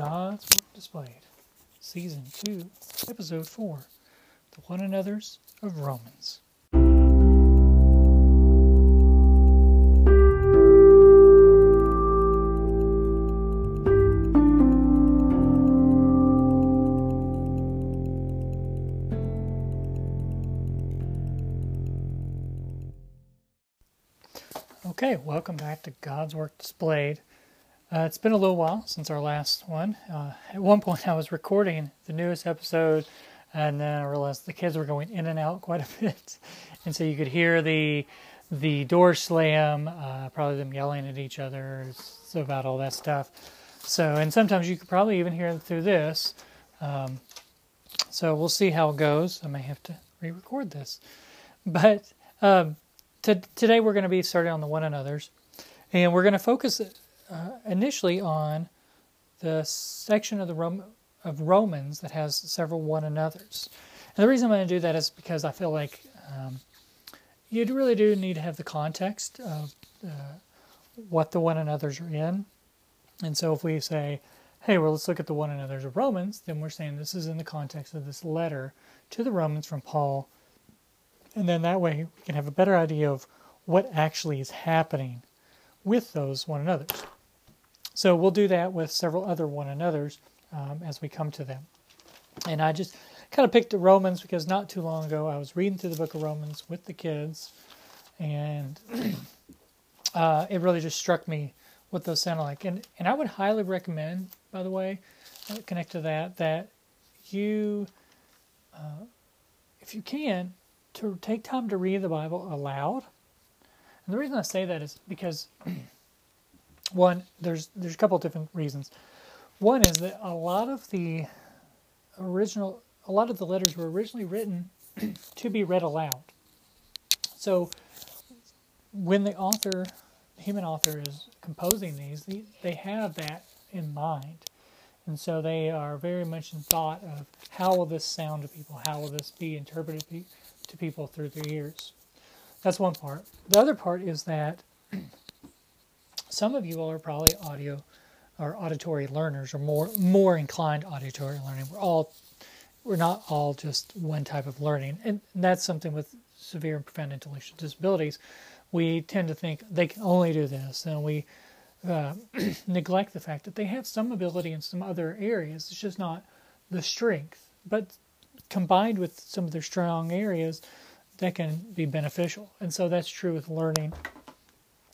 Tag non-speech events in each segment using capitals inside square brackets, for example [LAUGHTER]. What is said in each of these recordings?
God's Work Displayed, Season 2, Episode 4 The One Another's of Romans. Okay, welcome back to God's Work Displayed. Uh, it's been a little while since our last one. Uh, at one point, [LAUGHS] I was recording the newest episode, and then I realized the kids were going in and out [LAUGHS] quite a bit, and so you could hear the the door slam, uh, probably them yelling at each other about all that stuff. So, and sometimes you could probably even hear it through this. Um, so we'll see how it goes. I may have to re-record this, but um, to, today we're going to be starting on the one another's, and we're going to focus uh, initially on the section of the Rom- of Romans that has several one another's. And the reason I'm going to do that is because I feel like um, you really do need to have the context of uh, what the one another's are in. And so if we say, hey, well, let's look at the one another's of Romans, then we're saying this is in the context of this letter to the Romans from Paul. And then that way we can have a better idea of what actually is happening with those one another's. So we'll do that with several other one another's um, as we come to them. And I just kind of picked Romans because not too long ago I was reading through the book of Romans with the kids, and [CLEARS THROAT] uh, it really just struck me what those sounded like. And and I would highly recommend, by the way, uh, connect to that that you, uh, if you can, to take time to read the Bible aloud. And the reason I say that is because [CLEARS THROAT] one, there's there's a couple of different reasons. One is that a lot of the original, a lot of the letters were originally written [CLEARS THROAT] to be read aloud. So when the author, human author, is composing these, they, they have that in mind. And so they are very much in thought of how will this sound to people? How will this be interpreted to people through their ears? That's one part. The other part is that some of you all are probably audio or auditory learners or more more inclined auditory learning. We're all we're not all just one type of learning. And that's something with severe and profound intellectual disabilities. We tend to think they can only do this, and we uh, [CLEARS THROAT] neglect the fact that they have some ability in some other areas. It's just not the strength. But combined with some of their strong areas, that can be beneficial. And so that's true with learning.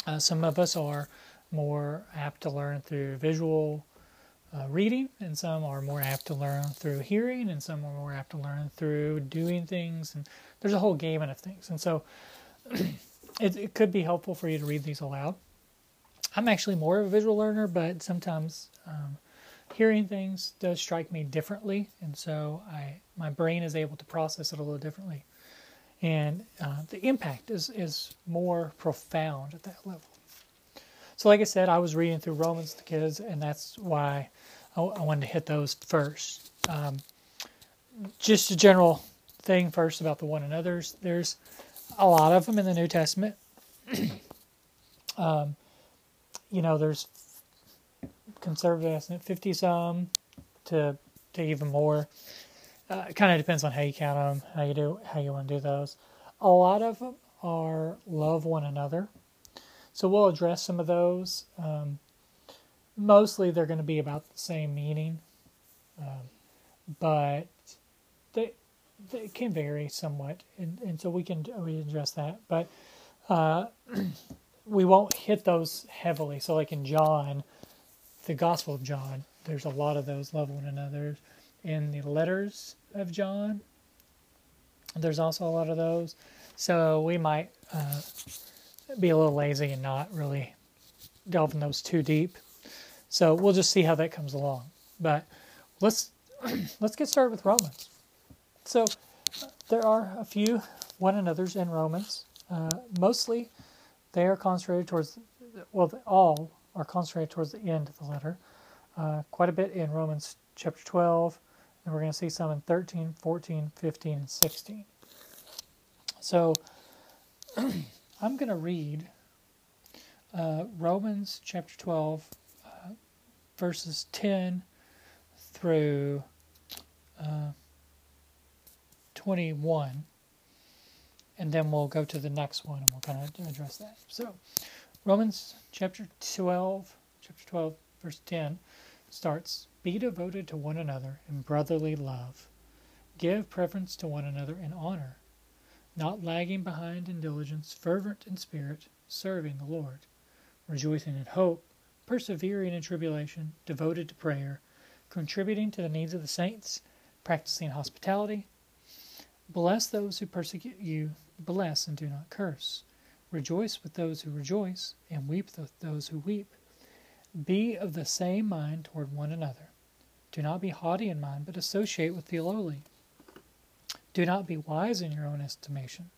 Uh, some of us are more apt to learn through visual uh, reading, and some are more apt to learn through hearing, and some are more apt to learn through doing things. And there's a whole gamut of things. And so [CLEARS THROAT] it, it could be helpful for you to read these aloud. I'm actually more of a visual learner, but sometimes um, hearing things does strike me differently, and so I my brain is able to process it a little differently, and uh, the impact is is more profound at that level. So, like I said, I was reading through Romans to kids, and that's why I, I wanted to hit those first. Um, just a general thing first about the one another's. There's a lot of them in the New Testament. [CLEARS THROAT] um, you know, there's conservative estimate, 50 some to, to even more. Uh, it kind of depends on how you count them, how you do, how you want to do those. A lot of them are love one another. So we'll address some of those. Um, mostly they're going to be about the same meaning, um, but they they can vary somewhat, and, and so we can we address that. But uh, [CLEARS THROAT] we won't hit those heavily. So like in John, the Gospel of John, there's a lot of those love one another. In the letters of John, there's also a lot of those. So we might uh, be a little lazy and not really delve in those too deep. So we'll just see how that comes along. But let's [CLEARS THROAT] let's get started with Romans. So there are a few one another's in Romans. Uh, mostly, they are concentrated towards well, all are concentrated towards the end of the letter. Uh, quite a bit in Romans chapter 12, and we're going to see some in 13, 14, 15, and 16. So [CLEARS THROAT] I'm going to read uh, Romans chapter 12, uh, verses 10 through uh, 21, and then we'll go to the next one and we'll kind of address that. So, Romans chapter 12, chapter 12, verse 10 starts Be devoted to one another in brotherly love. Give preference to one another in honor, not lagging behind in diligence, fervent in spirit, serving the Lord, rejoicing in hope, persevering in tribulation, devoted to prayer, contributing to the needs of the saints, practicing hospitality. Bless those who persecute you, bless and do not curse. Rejoice with those who rejoice, and weep with those who weep. Be of the same mind toward one another. Do not be haughty in mind, but associate with the lowly. Do not be wise in your own estimation.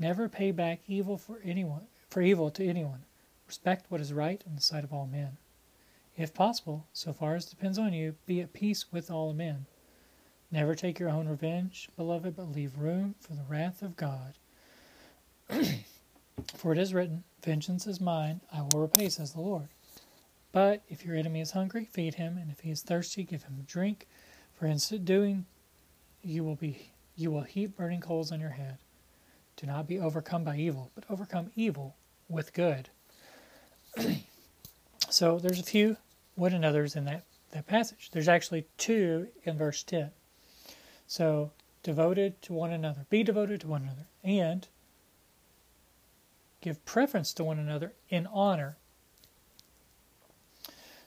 Never pay back evil for anyone for evil to anyone. Respect what is right in the sight of all men. If possible, so far as depends on you, be at peace with all men. Never take your own revenge, beloved, but leave room for the wrath of God. [CLEARS THROAT] for it is written, Vengeance is mine, I will repay, says the Lord. But if your enemy is hungry, feed him, and if he is thirsty, give him drink. For in so doing, you will be you will heap burning coals on your head. Do not be overcome by evil, but overcome evil with good. [CLEARS THROAT] so there's a few one another's in that, that passage. There's actually two in verse 10. So devoted to one another, be devoted to one another, and give preference to one another in honor.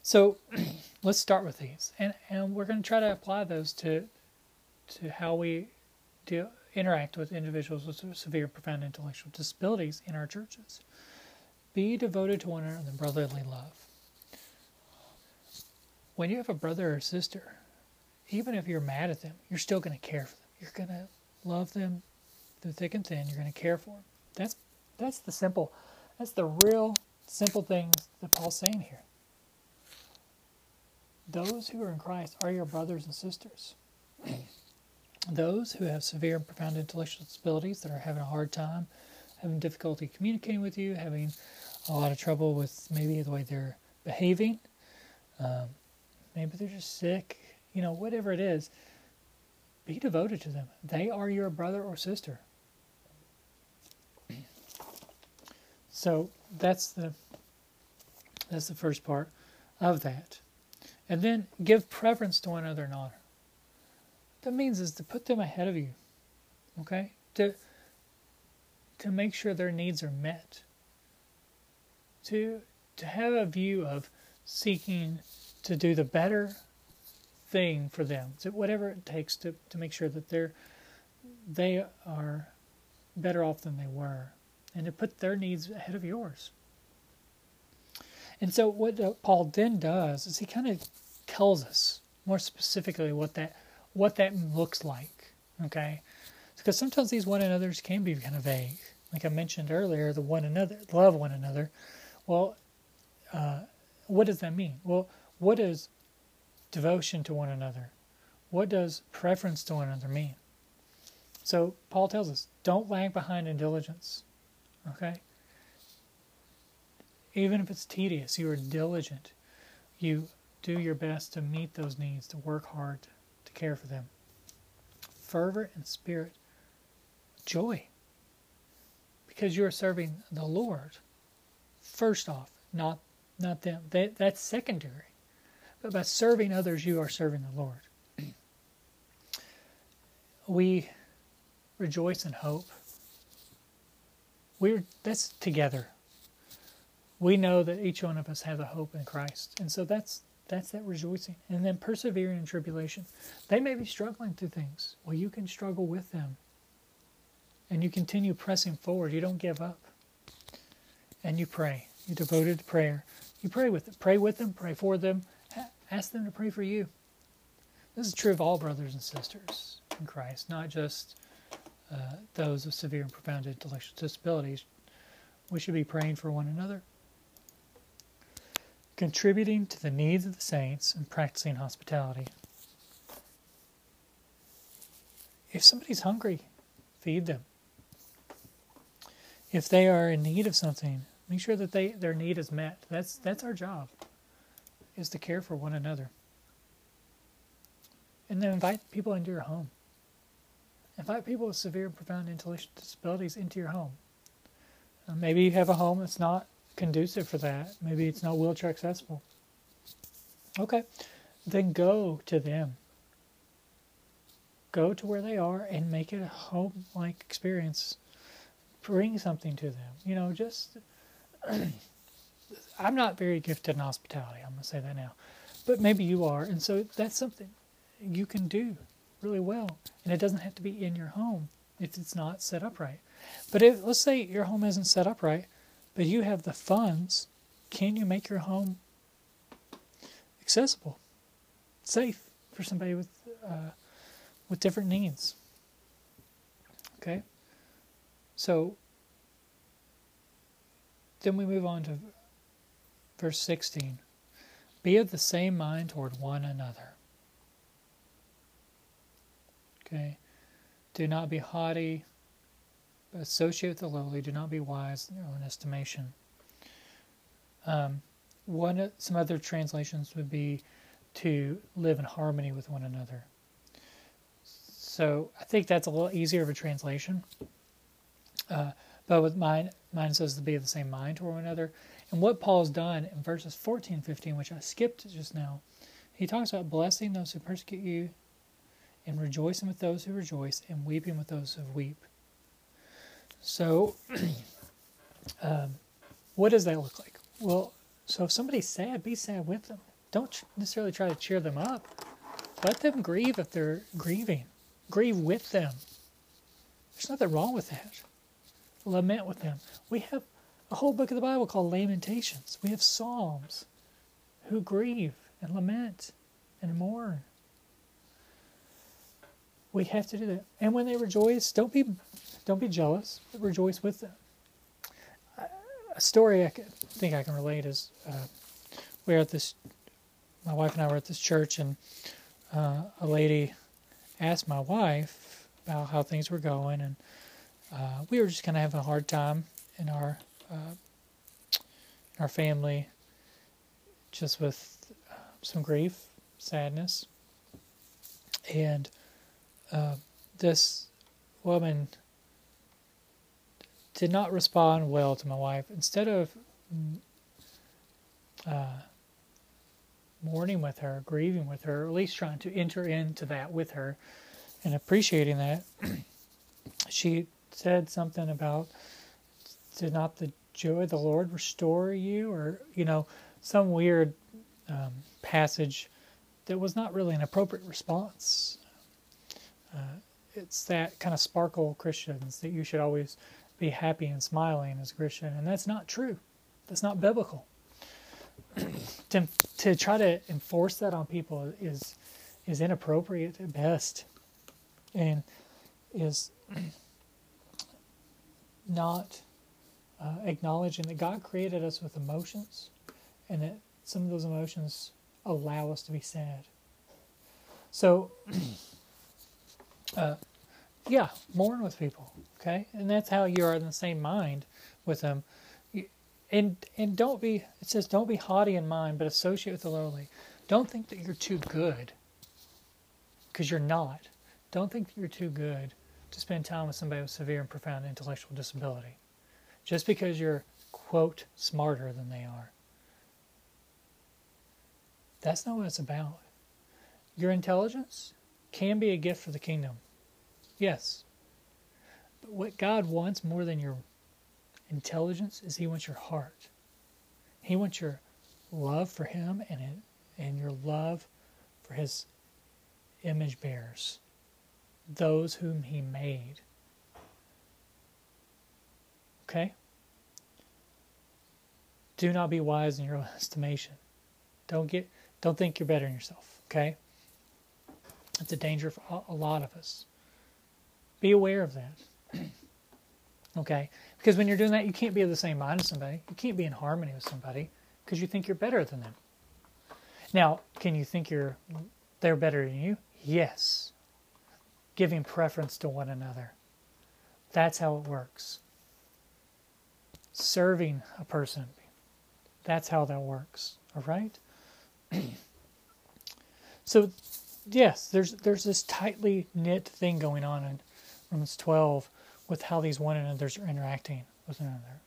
So [CLEARS THROAT] let's start with these, and, and we're going to try to apply those to to how we deal, interact with individuals with severe, profound intellectual disabilities in our churches. Be devoted to one another in brotherly love. When you have a brother or sister, even if you're mad at them, you're still going to care for them. You're going to love them through thick and thin. You're going to care for them. That's that's the simple, that's the real simple things that Paul's saying here. Those who are in Christ are your brothers and sisters. [CLEARS THROAT] Those who have severe and profound intellectual disabilities that are having a hard time, having difficulty communicating with you, having a lot of trouble with maybe the way they're behaving, um, maybe they're just sick, you know, whatever it is, be devoted to them. They are your brother or sister. So that's the that's the first part of that. And then give preference to one another in honor that means is to put them ahead of you. Okay? To to make sure their needs are met. To to have a view of seeking to do the better thing for them. So whatever it takes to, to make sure that they're they are better off than they were. And to put their needs ahead of yours. And so what uh, Paul then does is he kind of tells us more specifically what that what that looks like. Okay, because sometimes these one another's can be kind of vague. Like I mentioned earlier, the one another, love one another. Well, uh, what does that mean? Well, what does devotion to one another? What does preference to one another mean? So Paul tells us, don't lag behind in diligence. Okay? Even if it's tedious, you are diligent. You do your best to meet those needs, to work hard, care for them. Fervor and spirit, joy, because you're serving the Lord. First off, not not them. That's secondary. But by serving others, you are serving the Lord. [CLEARS THROAT] we rejoice in hope. We're that's together. We know that each one of us has a hope in Christ, and so that's that's that rejoicing. And then persevering in tribulation. They may be struggling through things. Well, you can struggle with them. And you continue pressing forward. You don't give up. And you pray. You're devoted to prayer. You pray with them. Pray with them. Pray for them. Ask them to pray for you. This is true of all brothers and sisters in Christ, not just uh, those with severe and profound intellectual disabilities. We should be praying for one another contributing to the needs of the saints and practicing hospitality. If somebody's hungry, feed them. If they are in need of something, make sure that they their need is met. That's that's our job. Is to care for one another. And then invite people into your home. Invite people with severe and profound intellectual disabilities into your home. Uh, maybe you have a home that's not conducive for that. Maybe it's not wheelchair accessible. Okay, then go to them. Go to where they are and make it a home like experience. Bring something to them. You know, just. [CLEARS THROAT] I'm not very gifted in hospitality, I'm going to say that now. But maybe you are. And so that's something you can do really well. And it doesn't have to be in your home if it's not set up right. But if, let's say your home isn't set up right, but you have the funds, can you make your home accessible, safe for somebody with uh, with different needs? Okay, so then we move on to verse 16. Be of the same mind toward one another. Okay. Do not be haughty, but associate with the lowly. Do not be wise in your own estimation. Um, one, some other translations would be to live in harmony with one another. So I think that's a little easier of a translation. Uh, but with mine, mine says to be of the same mind toward one another. And what Paul's done in verses 14 15, which I skipped just now, he talks about blessing those who persecute you and rejoicing with those who rejoice and weeping with those who weep. So, [CLEARS THROAT] um, what does that look like? Well, so if somebody's sad, be sad with them. Don't necessarily try to cheer them up. Let them grieve if they're grieving. Grieve with them. There's nothing wrong with that. Lament with them. We have a whole book of the Bible called Lamentations. We have Psalms who grieve and lament and mourn. We have to do that. And when they rejoice, don't be don't be jealous, but rejoice with them. A story I think I can relate is uh, we at this. My wife and I were at this church, and uh, a lady asked my wife about how things were going, and uh, we were just kind of having a hard time in our uh, in our family, just with uh, some grief, sadness, and uh, this woman did not respond well to my wife. Instead of uh, mourning with her, grieving with her, at least trying to enter into that with her and appreciating that, [CLEARS THROAT] she said something about did not the joy of the Lord restore you, or you know, some weird um, passage that was not really an appropriate response. Uh, it's that kind of sparkle Christians that you should always be happy and smiling as a Christian, and that's not true. That's not biblical. [CLEARS THROAT] to to try to enforce that on people is is inappropriate at best, and is [CLEARS THROAT] not uh, acknowledging that God created us with emotions, and that some of those emotions allow us to be sad. So, [CLEARS THROAT] uh, yeah, mourn with people, okay, and that's how you are in the same mind with them. And and don't be. It says don't be haughty in mind, but associate with the lowly. Don't think that you're too good, because you're not. Don't think that you're too good to spend time with somebody with severe and profound intellectual disability just because you're, quote, smarter than they are. That's not what it's about. Your intelligence can be a gift for the kingdom. Yes. But what God wants more than your intelligence is He wants your heart. He wants your love for Him and, and your love for His image bearers, those whom He made. Okay? Do not be wise in your own [LAUGHS] estimation. Don't get don't think you're better than yourself, okay? It's a danger for a lot of us. Be aware of that. [CLEARS THROAT] okay? Because when you're doing that, you can't be of the same mind as somebody. You can't be in harmony with somebody because you think you're better than them. Now, can you think you're they're better than you? Yes. Giving preference to one another. That's how it works serving a person. That's how that works. All right? [CLEARS THROAT] so yes, there's there's this tightly knit thing going on in Romans 12 with how these one another's are interacting with one another.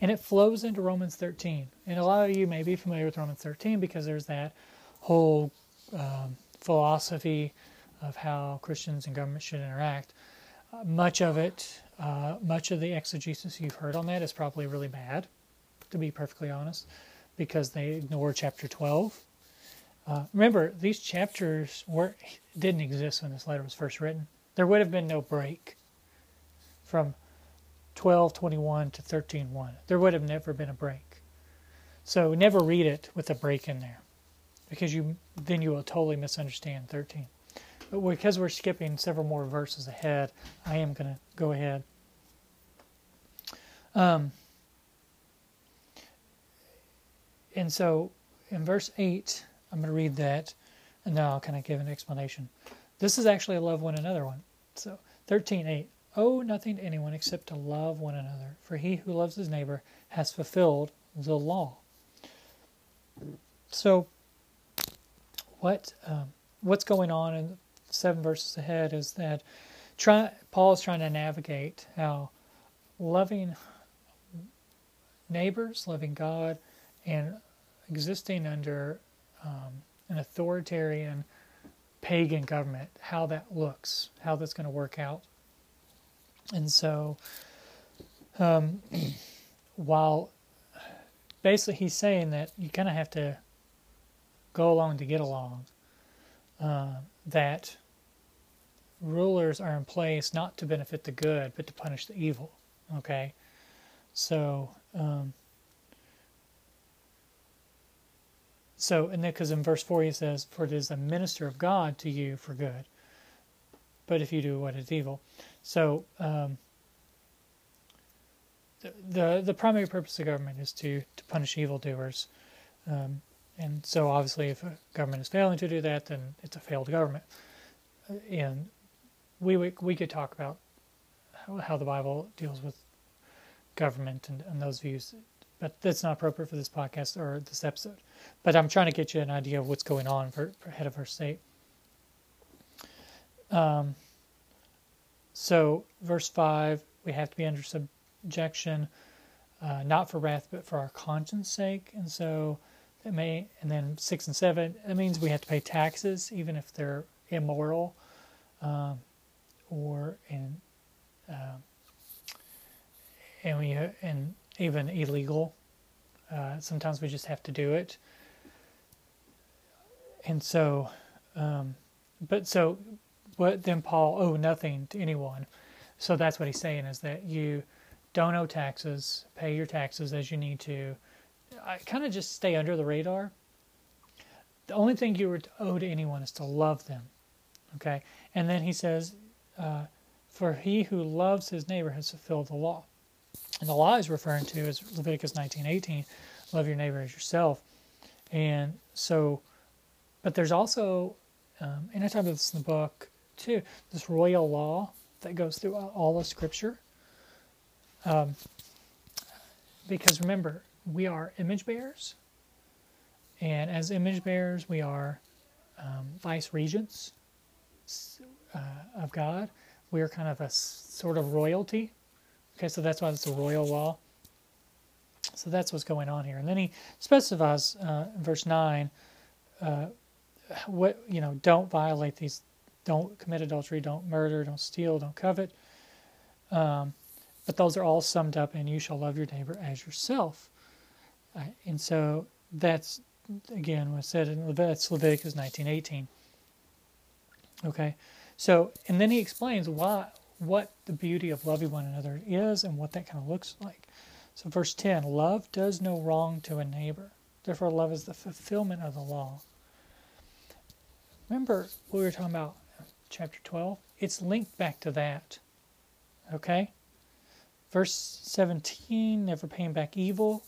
And it flows into Romans 13. And a lot of you may be familiar with Romans 13 because there's that whole um, philosophy of how Christians and government should interact. Uh, much of it, uh, much of the exegesis you've heard on that is probably really bad, to be perfectly honest, because they ignore chapter 12 uh, remember, these chapters were didn't exist when this letter was first written. There would have been no break from 12:21 to 13:1. There would have never been a break. So never read it with a break in there, because you then you will totally misunderstand 13. But because we're skipping several more verses ahead, I am going to go ahead. Um, and so in verse 8 I'm going to read that, and now I'll kind of give an explanation. This is actually a love one another one. So 13.8. Owe nothing to anyone except to love one another, for he who loves his neighbor has fulfilled the law. So, what um, what's going on in seven verses ahead is that try, Paul is trying to navigate how loving neighbors, loving God, and existing under um, an authoritarian pagan government, how that looks, how that's going to work out. And so, um, [CLEARS THROAT] while basically he's saying that you kind of have to go along to get along, uh, that rulers are in place not to benefit the good, but to punish the evil. Okay? So, um, So, and then because in verse 4 he says, For it is a minister of God to you for good, but if you do what is evil. So, um, the, the, the primary purpose of government is to, to punish evildoers. Um, and so, obviously, if a government is failing to do that, then it's a failed government. And we, we, we could talk about how, how the Bible deals with government and, and those views but that's not appropriate for this podcast or this episode. But I'm trying to get you an idea of what's going on for, for head of her state. Um, so, verse 5, we have to be under subjection, uh, not for wrath, but for our conscience sake. And so, that may, and then 6 and 7, that means we have to pay taxes, even if they're immoral um, or in. Uh, and we and even illegal. Uh, sometimes we just have to do it. And so, um, but so, what then Paul owe nothing to anyone. So that's what he's saying is that you don't owe taxes, pay your taxes as you need to. I kind of just stay under the radar. The only thing you owe to anyone is to love them. Okay? And then he says, uh, For he who loves his neighbor has fulfilled the law. And the law is referring to is Leviticus 19:18, love your neighbor as yourself. And so, but there's also, um, and I talk about this in the book too, this royal law that goes through all of Scripture. Um, because remember, we are image bearers, and as image bearers, we are um, vice regents uh, of God. We are kind of a sort of royalty Okay, so that's why it's a royal law. So that's what's going on here. And then he specifies uh, in verse 9 uh, what, you know, don't violate these, don't commit adultery, don't murder, don't steal, don't covet. Um, but those are all summed up in you shall love your neighbor as yourself. Uh, and so that's, again, was said in Leviticus, Leviticus 19.18. Okay, so, and then he explains why, what the beauty of loving one another is and what that kind of looks like. So, verse 10 love does no wrong to a neighbor. Therefore, love is the fulfillment of the law. Remember what we were talking about chapter 12? It's linked back to that. Okay? Verse 17, never paying back evil.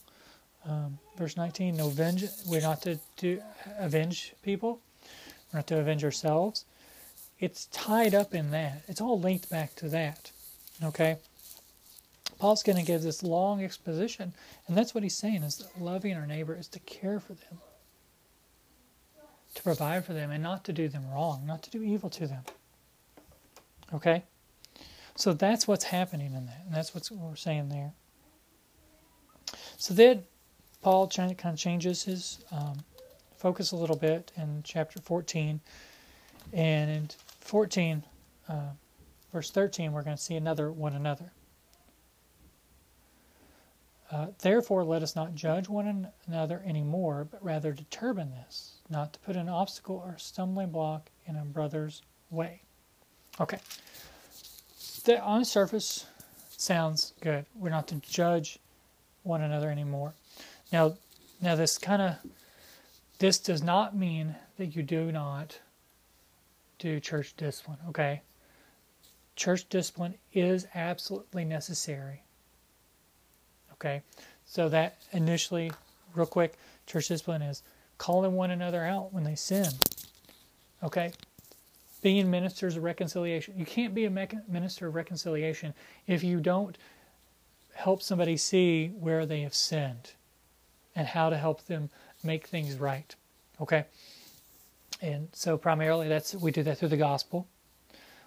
Um, verse 19, no vengeance. We're not to do, avenge people. We're not to avenge ourselves it's tied up in that. It's all linked back to that. Okay? Paul's going to give this long exposition, and that's what he's saying is that loving our neighbor is to care for them. to provide for them and not to do them wrong, not to do evil to them. Okay? So that's what's happening in that, and that's what we're saying there. So then Paul kind of changes his um, focus a little bit in chapter 14. And 14, uh, verse 13, we're going to see another one another. Uh, Therefore, let us not judge one another anymore, but rather determine this, not to put an obstacle or stumbling block in a brother's way. Okay. The, on the surface, sounds good. We're not to judge one another anymore. Now, now this kind of this does not mean that you do not do church discipline. Okay, church discipline is absolutely necessary. Okay, so that initially, real quick, church discipline is calling one another out when they sin. Okay, being ministers of reconciliation. You can't be a minister of reconciliation if you don't help somebody see where they have sinned and how to help them make things right. Okay? And so primarily that's we do that through the gospel.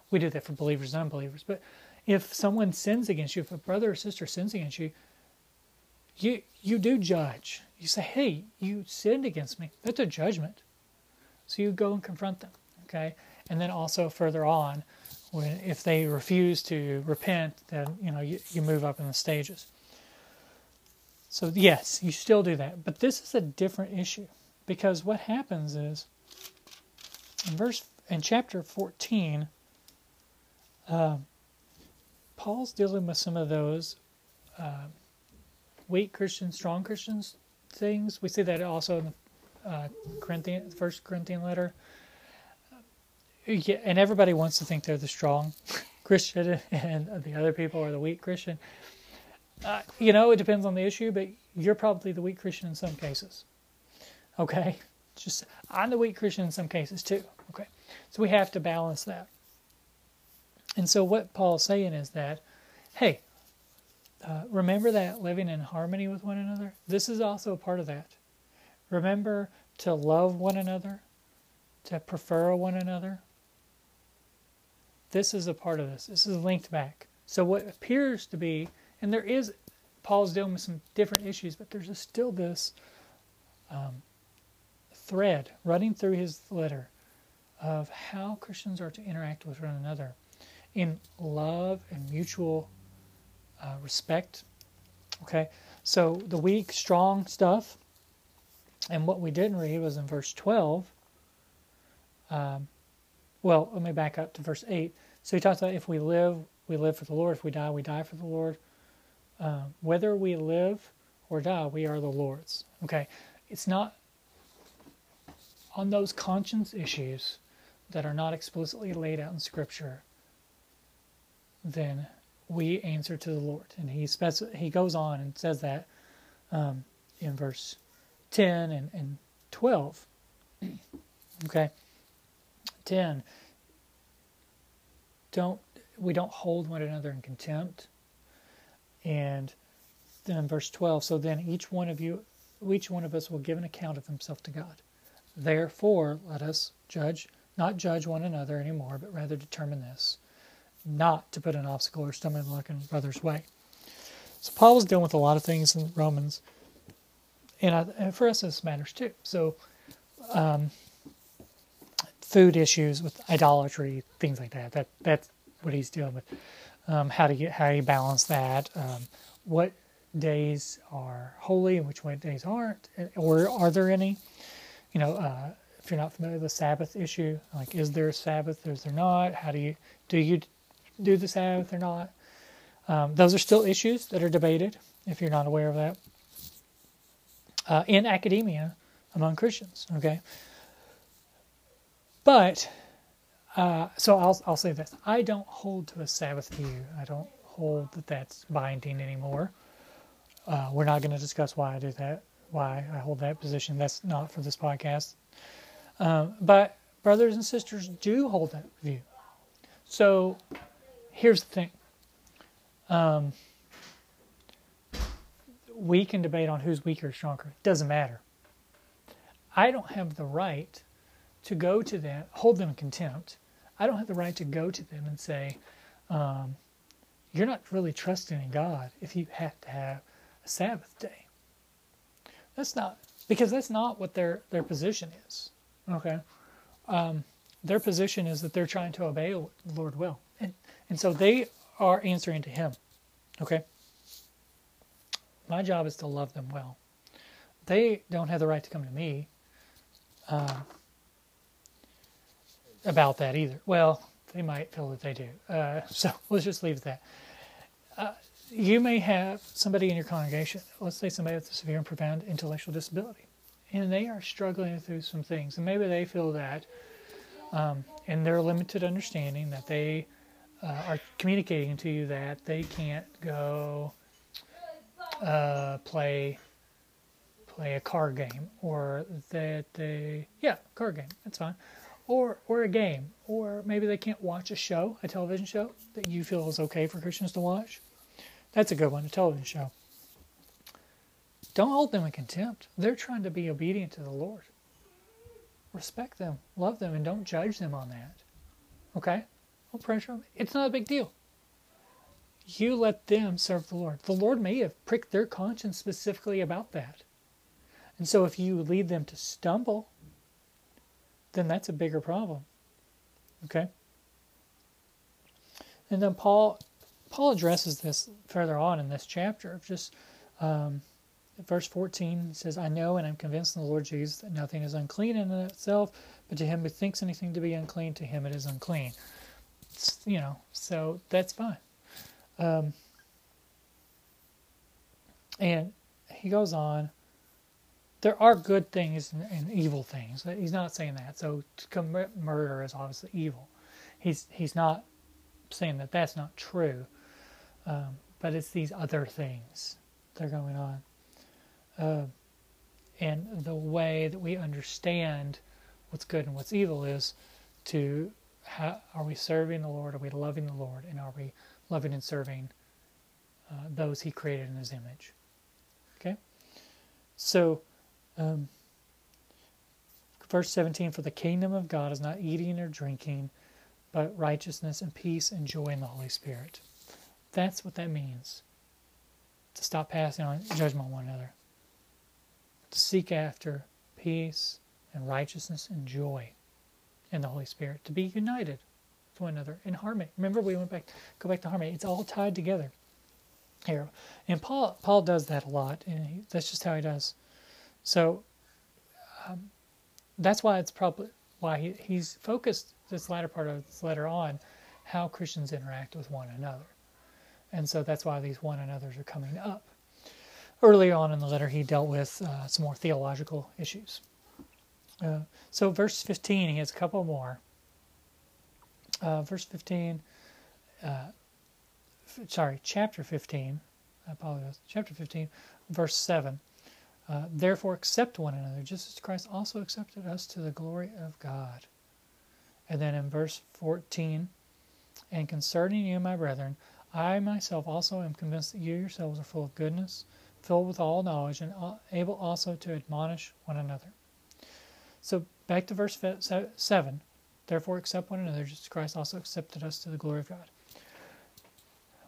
We do that for believers and unbelievers. But if someone sins against you, if a brother or sister sins against you, you you do judge. You say, "Hey, you sinned against me." That's a judgment. So you go and confront them, okay? And then also further on, when if they refuse to repent, then you know you, you move up in the stages. So yes, you still do that, but this is a different issue because what happens is in verse in chapter 14, uh, Paul's dealing with some of those uh, weak Christians, strong Christians things. We see that also in the uh, Corinthian, First Corinthian letter. Yeah, and everybody wants to think they're the strong [LAUGHS] Christian, and the other people are the weak Christian. Uh, you know, it depends on the issue, but you're probably the weak Christian in some cases. Okay, just I'm the weak Christian in some cases too. Okay, so we have to balance that. And so what Paul's saying is that, hey, uh, remember that living in harmony with one another. This is also a part of that. Remember to love one another, to prefer one another, this is a part of this. This is linked back. So what appears to be, and there is, Paul's dealing with some different issues, but there's still this um, thread running through his letter of how Christians are to interact with one another in love and mutual uh, respect. Okay, so the weak, strong stuff, and what we didn't read was in verse 12. Um, well, let me back up to verse 8. So he talks about if we live, we live for the Lord. If we die, we die for the Lord. Uh, whether we live or die, we are the Lord's. Okay? It's not on those conscience issues that are not explicitly laid out in Scripture, then we answer to the Lord. And he he goes on and says that um, in verse 10 and, and 12. [CLEARS THROAT] okay? 10 don't we don't hold one another in contempt and then in verse 12 so then each one of you each one of us will give an account of himself to god therefore let us judge not judge one another anymore but rather determine this not to put an obstacle or stumbling block in brother's way so paul was dealing with a lot of things in romans and, I, and for us this matters too so um, food issues with idolatry, things like that. That that's what he's dealing with. Um, how to get how you balance that. Um, what days are holy and which days aren't, or are there any? You know, uh, if you're not familiar with the Sabbath issue, like is there a Sabbath? Is there not? How do you do you do the Sabbath or not? Um, those are still issues that are debated. If you're not aware of that, uh, in academia among Christians, okay. But uh, so I'll I'll say this: I don't hold to a Sabbath view. I don't hold that that's binding anymore. Uh, we're not going to discuss why I do that, why I hold that position. That's not for this podcast. Um, but brothers and sisters do hold that view. So here's the thing. Um, we can debate on who's weaker or stronger. It doesn't matter. I don't have the right to go to them, hold them in contempt. I don't have the right to go to them and say, um, you're not really trusting in God if you have to have a Sabbath day. That's not because that's not what their their position is. Okay, um, their position is that they're trying to obey the Lord will, and and so they are answering to Him. Okay. My job is to love them well. They don't have the right to come to me uh, about that either. Well, they might feel that they do. Uh, [LAUGHS] so let's just leave that. Uh, you may have somebody in your congregation, let's say somebody with a severe and profound intellectual disability, and they are struggling through some things, and maybe they feel that um, in their limited understanding that they uh, are communicating to you that they can't go uh, play play a card game or that they yeah card game that's fine or or a game or maybe they can't watch a show a television show that you feel is okay for Christians to watch that's a good one a television show don't hold them in contempt they're trying to be obedient to the Lord respect them love them and don't judge them on that okay don't pressure it's not a big deal you let them serve the Lord. The Lord may have pricked their conscience specifically about that. And so if you lead them to stumble, then that's a bigger problem. Okay? And then Paul Paul addresses this further on in this chapter of just um, verse 14 he says, I know and I'm convinced in the Lord Jesus that nothing is unclean in itself, but to him who thinks anything to be unclean, to him it is unclean. It's, you know, so that's fine. Um, and he goes on. There are good things and, and, evil things. He's not saying that. So to commit murder is obviously evil. He's he's not saying that that's not true. Um, but it's these other things that are going on. Uh, and the way that we understand what's good and what's evil is to are we serving the Lord? Are we loving the Lord? And are we loving and serving uh, those he created in his image. Okay? So, um, verse 17 For the kingdom of God is not eating or drinking, but righteousness and peace and joy in the Holy Spirit. That's what that means. To stop passing on judgment on one another. To seek after peace and righteousness and joy in the Holy Spirit. To be united to one another in harmony. Remember, we went back, go back to harmony. It's all tied together here, and Paul Paul does that a lot, and he, that's just how he does. So um, that's why it's probably why he, he's focused this latter part of this letter on how Christians interact with one another, and so that's why these one another's are coming up. Early on in the letter, he dealt with uh, some more theological issues. Uh, so, verse 15, he has a couple more uh, verse 15, uh, f- sorry, chapter 15, I apologize, chapter 15, verse 7. Uh, Therefore, accept one another, just as Christ also accepted us to the glory of God. And then in verse 14, and concerning you, my brethren, I myself also am convinced that you yourselves are full of goodness, filled with all knowledge, and able also to admonish one another. So back to verse 7. Therefore, accept one another, just as Christ also accepted us to the glory of God.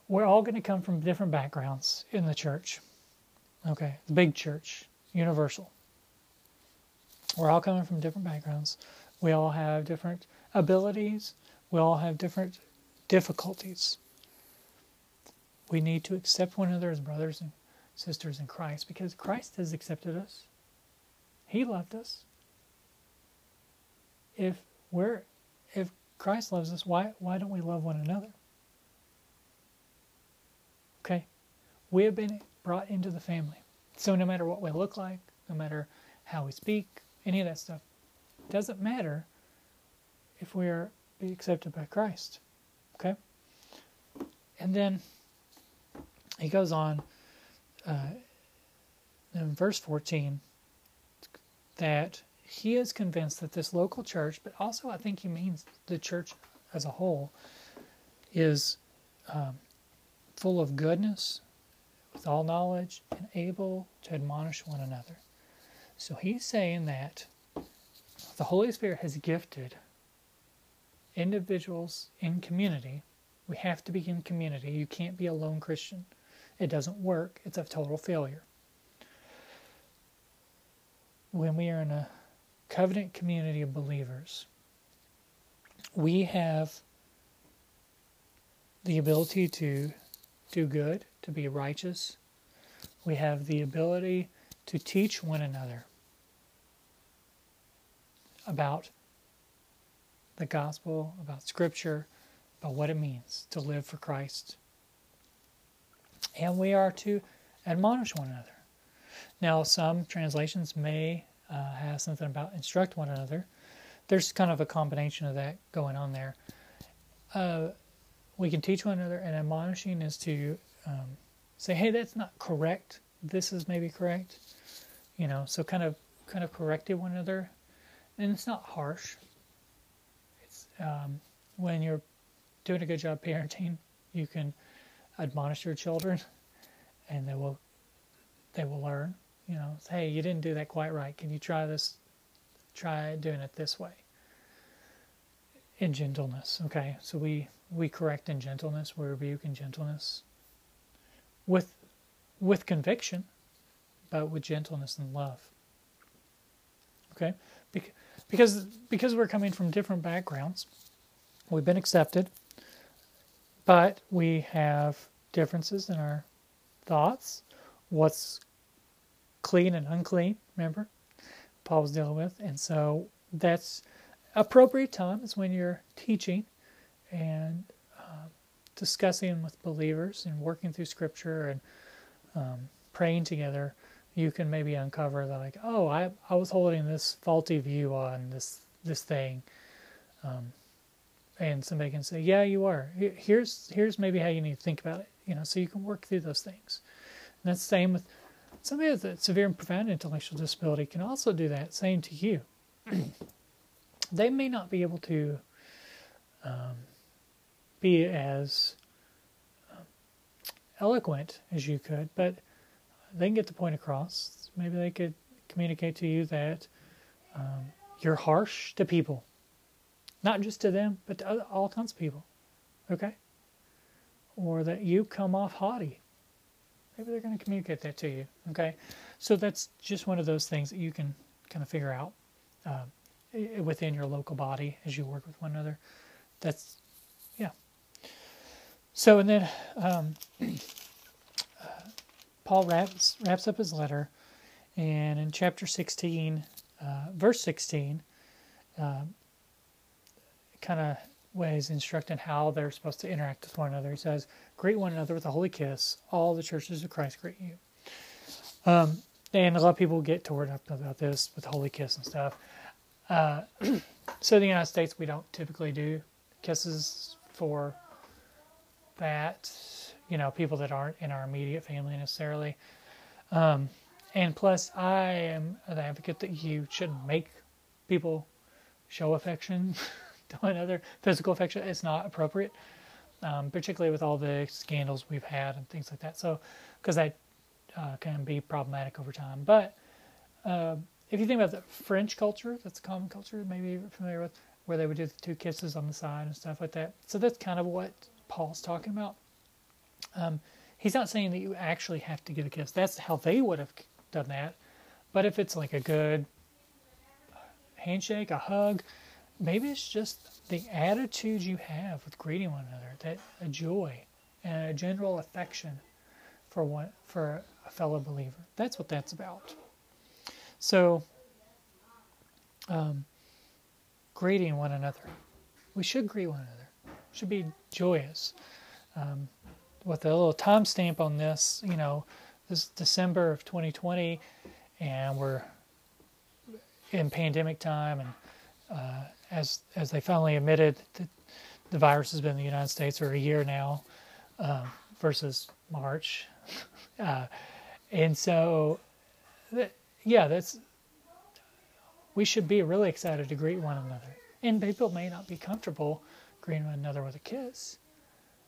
We're all going to come from different backgrounds in the church. Okay, the big church, universal. We're all coming from different backgrounds. We all have different abilities. We all have different difficulties. We need to accept one another as brothers and sisters in Christ because Christ has accepted us. He loved us. If we're if Christ loves us, why, why don't we love one another? Okay? We have been brought into the family. So no matter what we look like, no matter how we speak, any of that stuff, doesn't matter if we are accepted by Christ. Okay? And then he goes on uh, in verse 14 that he is convinced that this local church, but also I think he means the church as a whole, is um, full of goodness, with all knowledge, and able to admonish one another. So he's saying that the Holy Spirit has gifted individuals in community. We have to be in community. You can't be a lone Christian. It doesn't work. It's a total failure. When we are in a covenant community of believers, we have the ability to do good, to be righteous. We have the ability to teach one another about the gospel, about scripture, about what it means to live for Christ. And we are to admonish one another. Now, some translations may uh, have something about instruct one another. There's kind of a combination of that going on there. Uh, we can teach one another, and admonishing is to um, say, "Hey, that's not correct. This is maybe correct." You know, so kind of kind of correcting one another, and it's not harsh. It's um, when you're doing a good job parenting, you can admonish your children, and they will they will learn. You know, hey, you didn't do that quite right. Can you try this? Try doing it this way. In gentleness, okay. So we we correct in gentleness, we rebuke in gentleness, with with conviction, but with gentleness and love. Okay, because because we're coming from different backgrounds, we've been accepted, but we have differences in our thoughts, what's clean and unclean. Remember, Paul was dealing with, and so that's appropriate time is when you're teaching and um, discussing with believers and working through scripture and um, praying together, you can maybe uncover that like, oh, I, I was holding this faulty view on this this thing, um, and somebody can say, yeah, you are. Here's here's maybe how you need to think about it. You know, so you can work through those things. And that's the same with somebody with a severe and profound intellectual disability can also do that. Same to you. [CLEARS THROAT] they may not be able to um, be as um, eloquent as you could, but they can get the point across. Maybe they could communicate to you that um, you're harsh to people, not just to them, but to other, all kinds of people. Okay? Or that you come off haughty. Maybe they're going to communicate that to you. Okay? So that's just one of those things that you can kind of figure out uh, within your local body as you work with one another. That's yeah. so, and then um, uh, [CLEARS THROAT] Paul wraps, wraps up his letter, and in chapter 16, uh, verse 16, uh, kind of ways instructing how they're supposed to interact with one another. He says, Greet one another with a holy kiss. All the churches of Christ greet you. Um, and a lot of people get torn up about this with holy kiss and stuff. Uh, [CLEARS THROAT] so in the United States, we don't typically do kisses for that, you know, people that aren't in our immediate family necessarily. Um, and plus, I am an advocate that you shouldn't make people show affection [LAUGHS] [LAUGHS] another. Physical affection is not appropriate, um, particularly with all the scandals we've had and things like that. So, because that uh, can be problematic over time. But uh, if you think about the French culture, that's a common culture, maybe you're familiar with, where they would do the two kisses on the side and stuff like that. So that's kind of what Paul's talking about. Um, he's not saying that you actually have to give a kiss. That's how they would have done that. But if it's like a good handshake, a hug, maybe it's just the attitude you have with greeting one another, that a joy and a general affection for one for a fellow believer. That's what that's about. So, um, greeting one another. We should greet one another should be joyous. Um, with a little timestamp on this, you know, this December of 2020, and we're in pandemic time, and uh, as as they finally admitted that the virus has been in the United States for a year now, um, versus March, [LAUGHS] uh, and so, yeah, that's we should be really excited to greet one another. And people may not be comfortable greeting one another with a kiss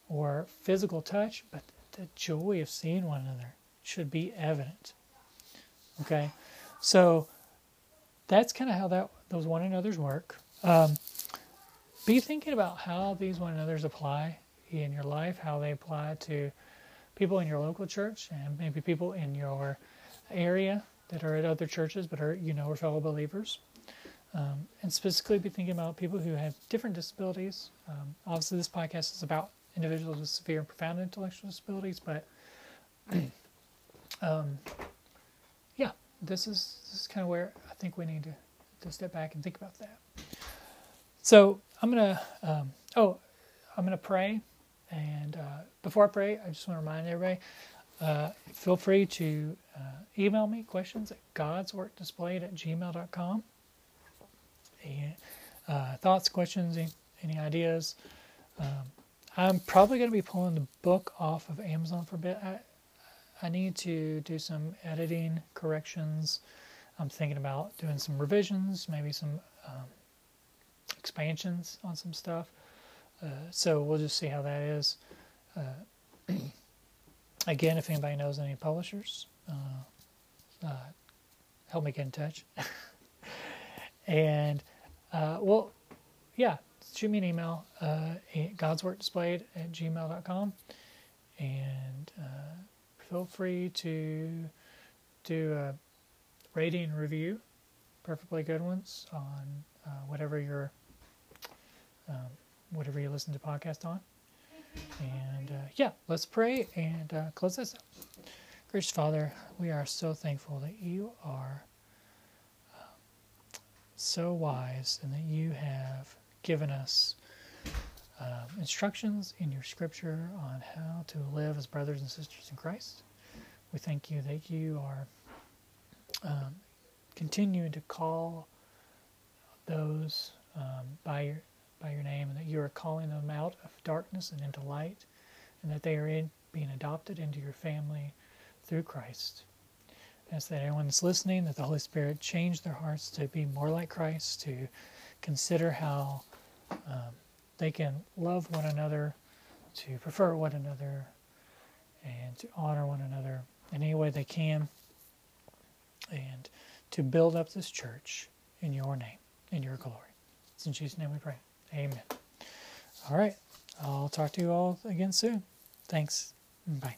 or physical touch, but the joy of seeing one another should be evident. Okay, so that's kind of how that those one another's work. Um, be thinking about how these one another's apply in your life, how they apply to people in your local church, and maybe people in your area that are at other churches but are you know are fellow believers. Um, and specifically be thinking about people who have different disabilities. Um, obviously, this podcast is about individuals with severe and profound intellectual disabilities, but [CLEARS THROAT] um, yeah, this is this is kind of where I think we need to, to step back and think about that. So I'm gonna um, oh I'm gonna pray, and uh, before I pray, I just want to remind everybody. Uh, feel free to uh, email me questions at godsworkdisplayed at gmail.com. And, uh, thoughts, questions, any, any ideas. Um, I'm probably going to be pulling the book off of Amazon for a bit. I, I need to do some editing corrections. I'm thinking about doing some revisions, maybe some um, expansions on some stuff. Uh, so we'll just see how that is. Uh, [CLEARS THROAT] again, if anybody knows any publishers, uh, uh help me get in touch. [LAUGHS] and uh, well, yeah, shoot me an email, uh, godsworkdisplayed at gmail.com. And feel free to do a rating review, perfectly good ones, on uh, whatever your um, whatever you listen to podcast on. And uh, yeah, let's pray and uh, close this up. Gracious Father, we are so thankful that you are so wise and that you have given us um, instructions in your scripture on how to live as brothers and sisters in Christ. We thank you that you are um, continuing to call those um, by your by your name, and that you are calling them out of darkness and into light, and that they are in, being adopted into your family through Christ. Ask that everyone that's listening, that the Holy Spirit change their hearts to be more like Christ, to consider how um, they can love one another, to prefer one another, and to honor one another in any way they can, and to build up this church in your name, in your glory. It's in Jesus' name we pray. Amen. All right. I'll talk to you all again soon. Thanks. Bye.